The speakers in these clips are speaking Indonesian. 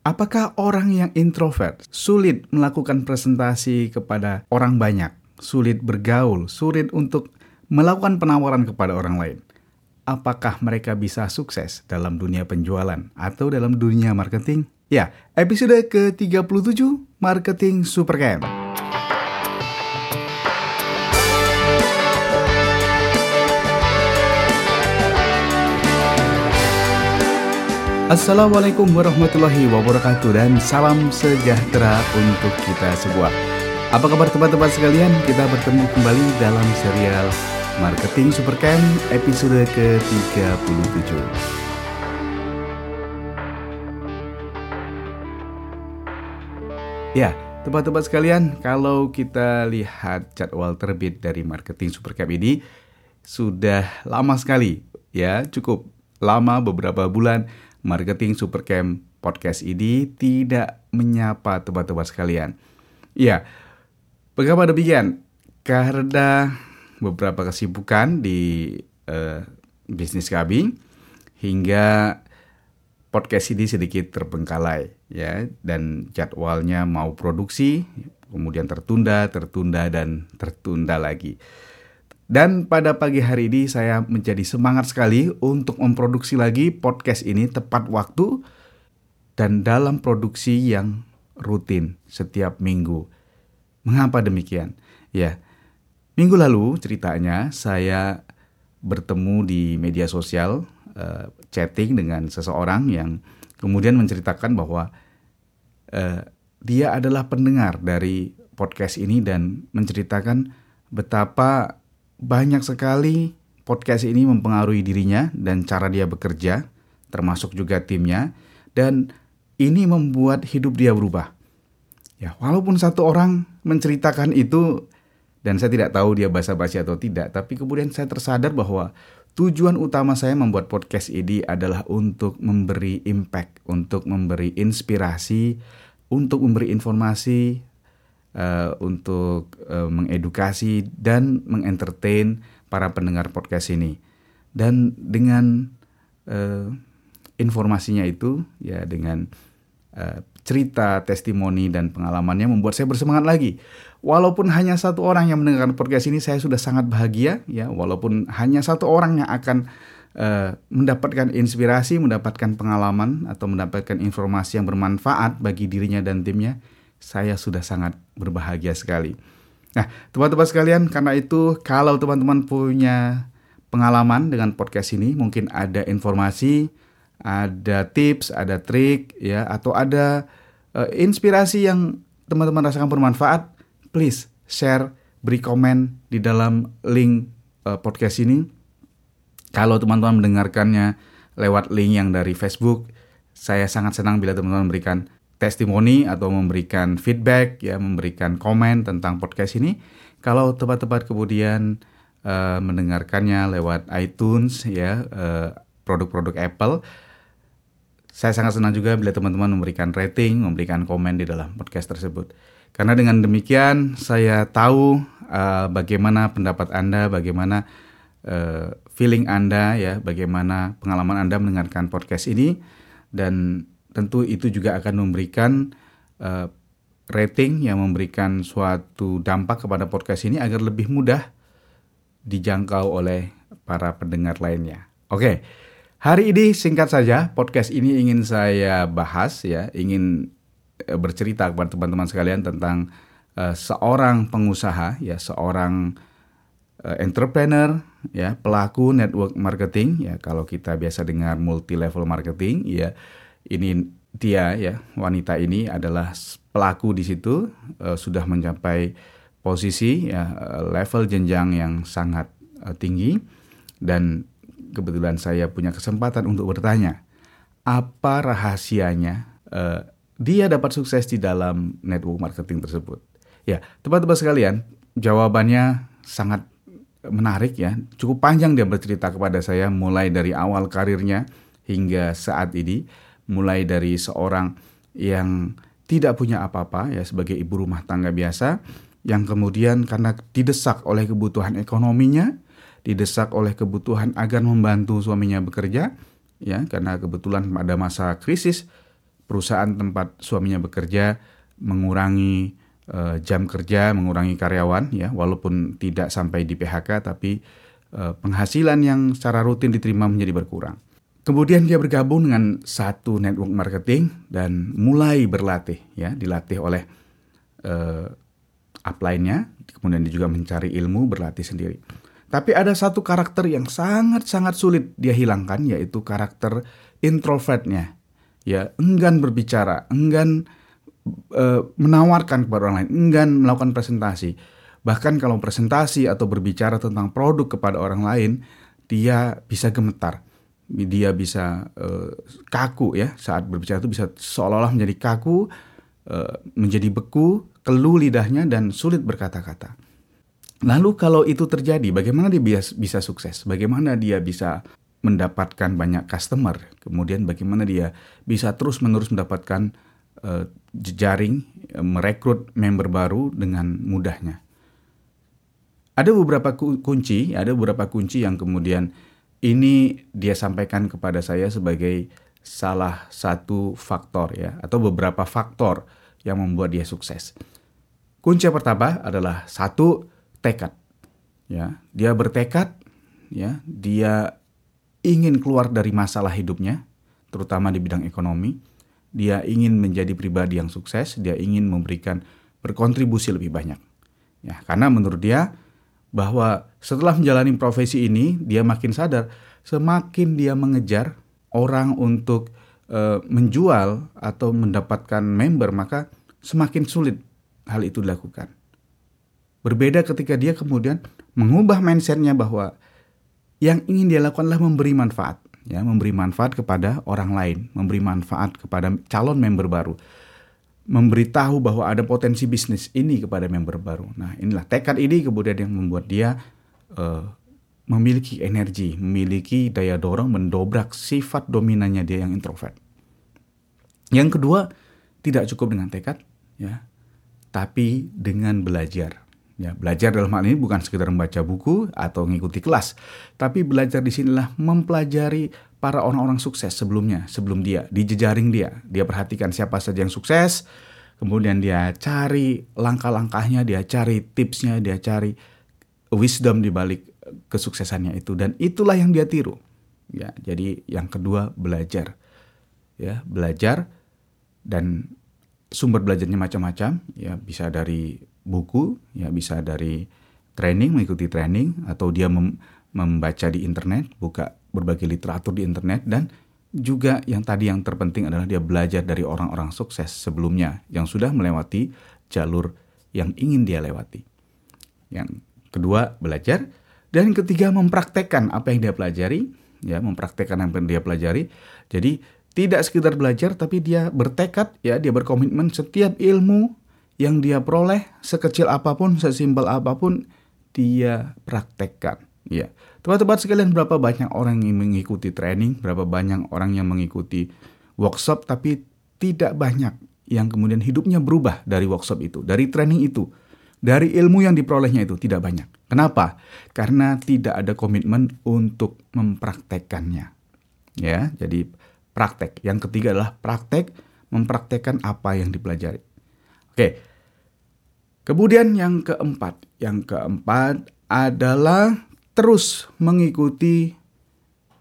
Apakah orang yang introvert sulit melakukan presentasi kepada orang banyak, sulit bergaul, sulit untuk melakukan penawaran kepada orang lain? Apakah mereka bisa sukses dalam dunia penjualan atau dalam dunia marketing? Ya, episode ke-37 Marketing Supercamp. Assalamualaikum warahmatullahi wabarakatuh dan salam sejahtera untuk kita semua. Apa kabar teman-teman sekalian? Kita bertemu kembali dalam serial Marketing Supercamp episode ke-37. Ya, teman-teman sekalian, kalau kita lihat jadwal terbit dari Marketing Supercamp ini sudah lama sekali ya, cukup lama beberapa bulan Marketing Supercamp podcast ini tidak menyapa teman-teman sekalian. Ya, bagaimana demikian? Karena beberapa kesibukan di uh, bisnis kami hingga podcast ini sedikit terbengkalai ya dan jadwalnya mau produksi kemudian tertunda, tertunda dan tertunda lagi. Dan pada pagi hari ini saya menjadi semangat sekali untuk memproduksi lagi podcast ini tepat waktu dan dalam produksi yang rutin setiap minggu. Mengapa demikian? Ya, minggu lalu ceritanya saya bertemu di media sosial uh, chatting dengan seseorang yang kemudian menceritakan bahwa uh, dia adalah pendengar dari podcast ini dan menceritakan betapa banyak sekali podcast ini mempengaruhi dirinya dan cara dia bekerja, termasuk juga timnya, dan ini membuat hidup dia berubah. Ya, walaupun satu orang menceritakan itu dan saya tidak tahu dia basa-basi atau tidak, tapi kemudian saya tersadar bahwa tujuan utama saya membuat podcast ini adalah untuk memberi impact, untuk memberi inspirasi, untuk memberi informasi uh, untuk uh, mengedukasi dan mengentertain para pendengar podcast ini. Dan dengan uh, informasinya itu ya dengan uh, cerita, testimoni dan pengalamannya membuat saya bersemangat lagi. Walaupun hanya satu orang yang mendengarkan podcast ini saya sudah sangat bahagia ya walaupun hanya satu orang yang akan uh, mendapatkan inspirasi, mendapatkan pengalaman atau mendapatkan informasi yang bermanfaat bagi dirinya dan timnya saya sudah sangat berbahagia sekali. Nah, teman-teman sekalian, karena itu kalau teman-teman punya pengalaman dengan podcast ini, mungkin ada informasi, ada tips, ada trik, ya, atau ada uh, inspirasi yang teman-teman rasakan bermanfaat, please share, beri komen di dalam link uh, podcast ini. Kalau teman-teman mendengarkannya lewat link yang dari Facebook, saya sangat senang bila teman-teman memberikan testimoni atau memberikan feedback ya memberikan komen tentang podcast ini. Kalau tepat-tepat kemudian uh, mendengarkannya lewat iTunes ya eh, produk-produk Apple saya sangat senang juga bila teman-teman memberikan rating memberikan komen di dalam podcast tersebut. Karena dengan demikian saya tahu uh, bagaimana pendapat anda bagaimana uh, feeling anda ya bagaimana pengalaman anda mendengarkan podcast ini. Dan tentu itu juga akan memberikan uh, rating yang memberikan suatu dampak kepada podcast ini agar lebih mudah dijangkau oleh para pendengar lainnya. Oke, hari ini singkat saja podcast ini ingin saya bahas ya, ingin uh, bercerita kepada teman-teman sekalian tentang uh, seorang pengusaha ya, seorang uh, entrepreneur ya, pelaku network marketing ya, kalau kita biasa dengar multi level marketing ya ini dia ya wanita ini adalah pelaku di situ uh, sudah mencapai posisi ya level jenjang yang sangat uh, tinggi. Dan kebetulan saya punya kesempatan untuk bertanya apa rahasianya uh, dia dapat sukses di dalam network marketing tersebut? Ya teman-teman sekalian jawabannya sangat menarik ya. Cukup panjang dia bercerita kepada saya mulai dari awal karirnya hingga saat ini mulai dari seorang yang tidak punya apa-apa ya sebagai ibu rumah tangga biasa yang kemudian karena didesak oleh kebutuhan ekonominya, didesak oleh kebutuhan agar membantu suaminya bekerja ya karena kebetulan pada masa krisis perusahaan tempat suaminya bekerja mengurangi uh, jam kerja, mengurangi karyawan ya, walaupun tidak sampai di PHK tapi uh, penghasilan yang secara rutin diterima menjadi berkurang. Kemudian dia bergabung dengan satu network marketing dan mulai berlatih ya, dilatih oleh uh, upline-nya, kemudian dia juga mencari ilmu, berlatih sendiri. Tapi ada satu karakter yang sangat-sangat sulit dia hilangkan yaitu karakter introvertnya. Ya, enggan berbicara, enggan uh, menawarkan kepada orang lain, enggan melakukan presentasi. Bahkan kalau presentasi atau berbicara tentang produk kepada orang lain, dia bisa gemetar. Dia bisa uh, kaku ya saat berbicara itu bisa seolah-olah menjadi kaku, uh, menjadi beku, keluh lidahnya dan sulit berkata-kata. Lalu kalau itu terjadi, bagaimana dia bisa sukses? Bagaimana dia bisa mendapatkan banyak customer? Kemudian bagaimana dia bisa terus-menerus mendapatkan uh, jejaring, uh, merekrut member baru dengan mudahnya? Ada beberapa kunci, ada beberapa kunci yang kemudian ini dia sampaikan kepada saya sebagai salah satu faktor ya atau beberapa faktor yang membuat dia sukses. Kunci pertama adalah satu tekad. Ya, dia bertekad, ya, dia ingin keluar dari masalah hidupnya, terutama di bidang ekonomi. Dia ingin menjadi pribadi yang sukses, dia ingin memberikan berkontribusi lebih banyak. Ya, karena menurut dia bahwa setelah menjalani profesi ini, dia makin sadar semakin dia mengejar orang untuk e, menjual atau mendapatkan member, maka semakin sulit hal itu dilakukan. Berbeda ketika dia kemudian mengubah mindsetnya bahwa yang ingin dia lakukan adalah memberi manfaat, ya, memberi manfaat kepada orang lain, memberi manfaat kepada calon member baru, memberitahu bahwa ada potensi bisnis ini kepada member baru. Nah, inilah tekad ini kemudian yang membuat dia uh, memiliki energi, memiliki daya dorong mendobrak sifat dominannya dia yang introvert. Yang kedua, tidak cukup dengan tekad, ya, tapi dengan belajar. Ya, belajar dalam hal ini bukan sekedar membaca buku atau mengikuti kelas, tapi belajar di sinilah mempelajari para orang-orang sukses sebelumnya, sebelum dia, di jejaring dia. Dia perhatikan siapa saja yang sukses, kemudian dia cari langkah-langkahnya, dia cari tipsnya, dia cari wisdom di balik kesuksesannya itu dan itulah yang dia tiru. Ya, jadi yang kedua belajar. Ya, belajar dan sumber belajarnya macam-macam, ya bisa dari buku, ya bisa dari training, mengikuti training, atau dia mem membaca di internet, buka berbagai literatur di internet, dan juga yang tadi yang terpenting adalah dia belajar dari orang-orang sukses sebelumnya yang sudah melewati jalur yang ingin dia lewati. Yang kedua, belajar. Dan yang ketiga, mempraktekkan apa yang dia pelajari. Ya, mempraktekkan apa yang dia pelajari. Jadi, tidak sekedar belajar, tapi dia bertekad, ya, dia berkomitmen setiap ilmu yang dia peroleh sekecil apa pun, sesimpel apa pun dia praktekkan. Ya, teman-teman sekalian berapa banyak orang yang mengikuti training, berapa banyak orang yang mengikuti workshop, tapi tidak banyak yang kemudian hidupnya berubah dari workshop itu, dari training itu, dari ilmu yang diperolehnya itu tidak banyak. Kenapa? Karena tidak ada komitmen untuk mempraktekkannya. Ya, jadi praktek. Yang ketiga adalah praktek mempraktekkan apa yang dipelajari. Oke, Kemudian yang keempat, yang keempat adalah terus mengikuti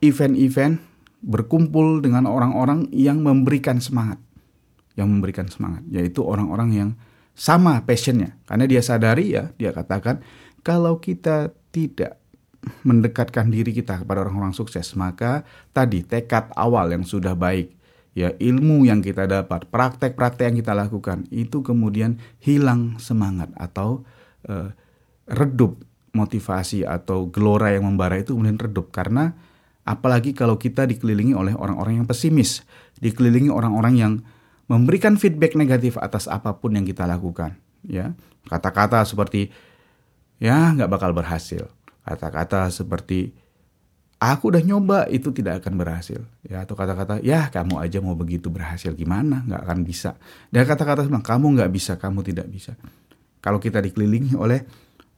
event-event berkumpul dengan orang-orang yang memberikan semangat. Yang memberikan semangat, yaitu orang-orang yang sama passionnya. Karena dia sadari ya, dia katakan kalau kita tidak mendekatkan diri kita kepada orang-orang sukses, maka tadi tekad awal yang sudah baik, ya ilmu yang kita dapat, praktek-praktek yang kita lakukan itu kemudian hilang semangat atau uh, redup motivasi atau gelora yang membara itu kemudian redup. Karena apalagi kalau kita dikelilingi oleh orang-orang yang pesimis, dikelilingi orang-orang yang memberikan feedback negatif atas apa pun yang kita lakukan, ya. Kata-kata seperti ya nggak bakal berhasil, kata-kata seperti aku udah nyoba itu tidak akan berhasil. Ya atau kata-kata ya kamu aja mau begitu berhasil gimana? Nggak akan bisa. Dan kata-kata bilang kamu nggak bisa kamu tidak bisa. Kalau kita dikelilingi oleh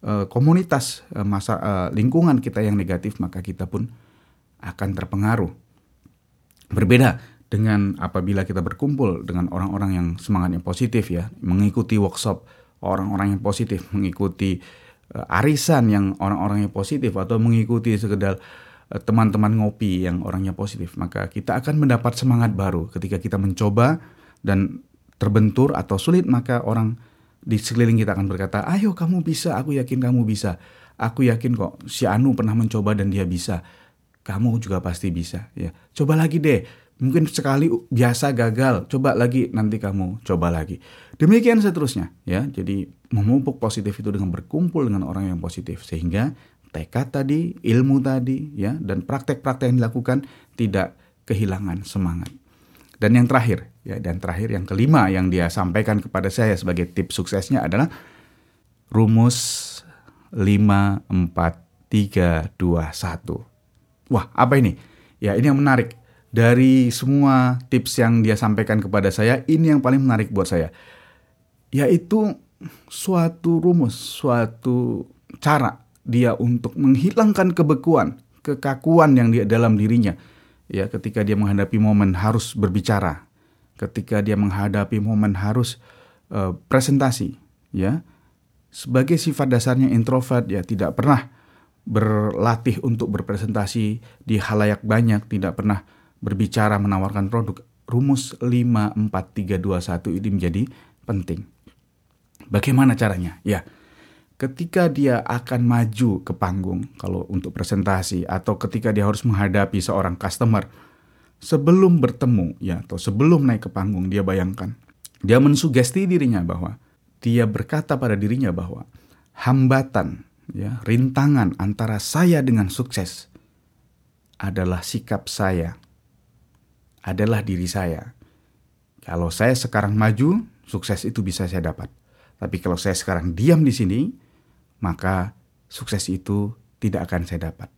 uh, komunitas uh, masa uh, lingkungan kita yang negatif maka kita pun akan terpengaruh. Berbeda dengan apabila kita berkumpul dengan orang-orang yang semangatnya positif ya, mengikuti workshop orang-orang yang positif, mengikuti uh, arisan yang orang-orang yang positif atau mengikuti sekedar teman-teman ngopi yang orangnya positif, maka kita akan mendapat semangat baru ketika kita mencoba dan terbentur atau sulit maka orang di sekeliling kita akan berkata, "Ayo kamu bisa, aku yakin kamu bisa. Aku yakin kok si Anu pernah mencoba dan dia bisa. Kamu juga pasti bisa." Ya. Coba lagi deh Mungkin sekali biasa gagal, coba lagi nanti kamu coba lagi. Demikian seterusnya ya. Jadi memupuk positif itu dengan berkumpul dengan orang yang positif sehingga tekad tadi, ilmu tadi ya dan praktek-praktek yang dilakukan tidak kehilangan semangat. Dan yang terakhir ya dan terakhir yang kelima yang dia sampaikan kepada saya sebagai tips suksesnya adalah rumus 5 4 3 2 1. Wah, apa ini? Ya, ini yang menarik dari semua tips yang dia sampaikan kepada saya, ini yang paling menarik buat saya. Yaitu suatu rumus, suatu cara dia untuk menghilangkan kebekuan, kekakuan yang dia dalam dirinya. Ya, ketika dia menghadapi momen harus berbicara, ketika dia menghadapi momen harus uh, presentasi, ya. Sebagai sifat dasarnya introvert ya tidak pernah berlatih untuk berpresentasi di halayak banyak, tidak pernah berbicara menawarkan produk, rumus 54321 ini menjadi penting. Bagaimana caranya? Ya, ketika dia akan maju ke panggung kalau untuk presentasi atau ketika dia harus menghadapi seorang customer sebelum bertemu ya atau sebelum naik ke panggung dia bayangkan dia mensugesti dirinya bahwa dia berkata pada dirinya bahwa hambatan ya rintangan antara saya dengan sukses adalah sikap saya adalah diri saya. Kalau saya sekarang maju, sukses itu bisa saya dapat. Tapi kalau saya sekarang diam di sini, maka sukses itu tidak akan saya dapat.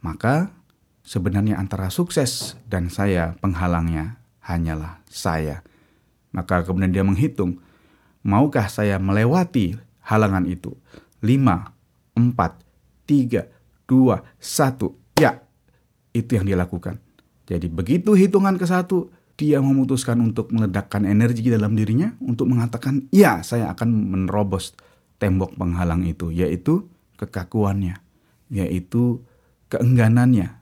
Maka sebenarnya antara sukses dan saya penghalangnya hanyalah saya. Maka kemudian dia menghitung, maukah saya melewati halangan itu? 5, 4, 3, 2, 1. Ya, itu yang dia lakukan. Jadi begitu hitungan ke satu, dia memutuskan untuk meledakkan energi dalam dirinya untuk mengatakan, ya saya akan menerobos tembok penghalang itu, yaitu kekakuannya, yaitu keengganannya,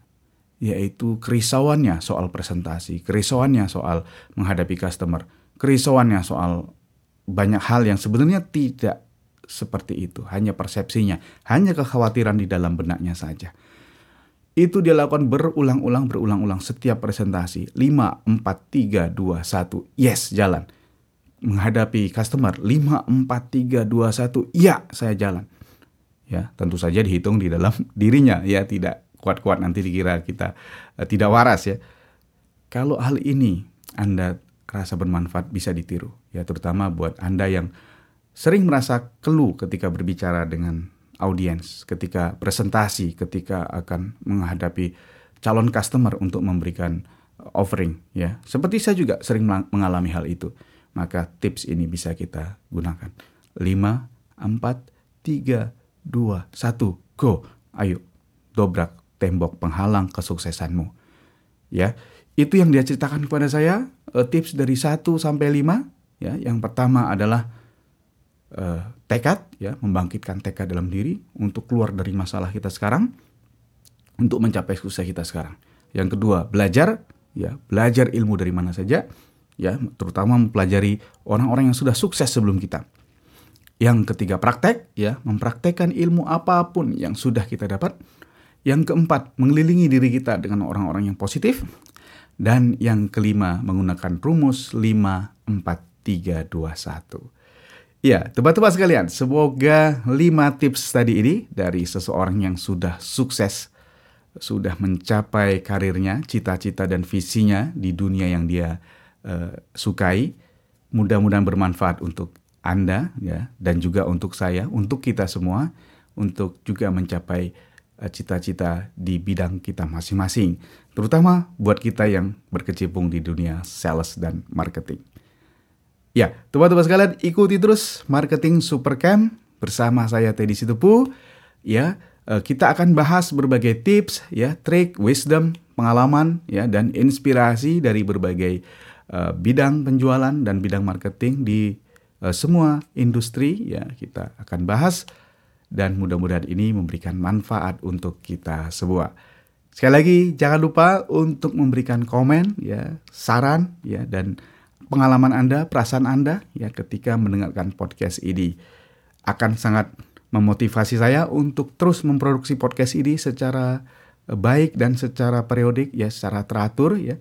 yaitu kerisauannya soal presentasi, kerisauannya soal menghadapi customer, kerisauannya soal banyak hal yang sebenarnya tidak seperti itu, hanya persepsinya, hanya kekhawatiran di dalam benaknya saja. Itu dia lakukan berulang-ulang, berulang-ulang setiap presentasi. 5, 4, 3, 2, 1. Yes, jalan. Menghadapi customer. 5, 4, 3, 2, 1. Ya, saya jalan. Ya, tentu saja dihitung di dalam dirinya. Ya, tidak kuat-kuat nanti dikira kita uh, tidak waras ya. Kalau hal ini Anda rasa bermanfaat bisa ditiru. Ya, terutama buat Anda yang sering merasa keluh ketika berbicara dengan audiens, ketika presentasi, ketika akan menghadapi calon customer untuk memberikan offering ya. Seperti saya juga sering mengalami hal itu. Maka tips ini bisa kita gunakan. 5 4 3 2 1 go. Ayo dobrak tembok penghalang kesuksesanmu. Ya. Itu yang dia ceritakan kepada saya, uh, tips dari 1 sampai 5 ya. Yang pertama adalah uh, tekad ya membangkitkan tekad dalam diri untuk keluar dari masalah kita sekarang untuk mencapai sukses kita sekarang. Yang kedua, belajar ya, belajar ilmu dari mana saja ya, terutama mempelajari orang-orang yang sudah sukses sebelum kita. Yang ketiga, praktek ya, mempraktekkan ilmu apa pun yang sudah kita dapat. Yang keempat, mengelilingi diri kita dengan orang-orang yang positif. Dan yang kelima, menggunakan rumus 5 4 3 2 1. Ya, teman-teman sekalian, semoga lima tips tadi ini dari seseorang yang sudah sukses, sudah mencapai karirnya, cita-cita dan visinya di dunia yang dia uh, sukai, mudah-mudahan bermanfaat untuk Anda ya dan juga untuk saya, untuk kita semua, untuk juga mencapai uh, cita-cita di bidang kita masing-masing, terutama buat kita yang berkecimpung di dunia sales dan marketing. Ya, teman-teman sekalian ikuti terus Marketing Supercamp bersama saya Teddy Situpu. Ya, uh, kita akan bahas berbagai tips, ya, trik, wisdom, pengalaman, ya, dan inspirasi dari berbagai uh, bidang penjualan dan bidang marketing di uh, semua industri. Ya, kita akan bahas dan mudah-mudahan ini memberikan manfaat untuk kita semua. Sekali lagi jangan lupa untuk memberikan komen ya, saran ya dan pengalaman Anda, perasaan Anda ya ketika mendengarkan podcast ini akan sangat memotivasi saya untuk terus memproduksi podcast ini secara eh, baik dan secara periodik ya, secara teratur ya.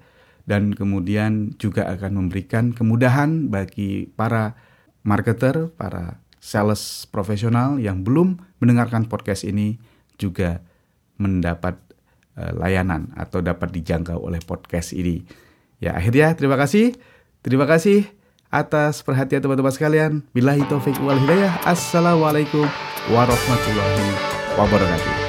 Dan kemudian juga akan memberikan kemudahan bagi para marketer, para sales profesional yang belum mendengarkan podcast ini juga mendapat uh, layanan atau dapat dijangkau oleh podcast ini. Ya, akhirnya terima kasih. Terima kasih atas perhatian teman-teman sekalian. Billahi taufik wal hidayah. Assalamualaikum warahmatullahi wabarakatuh.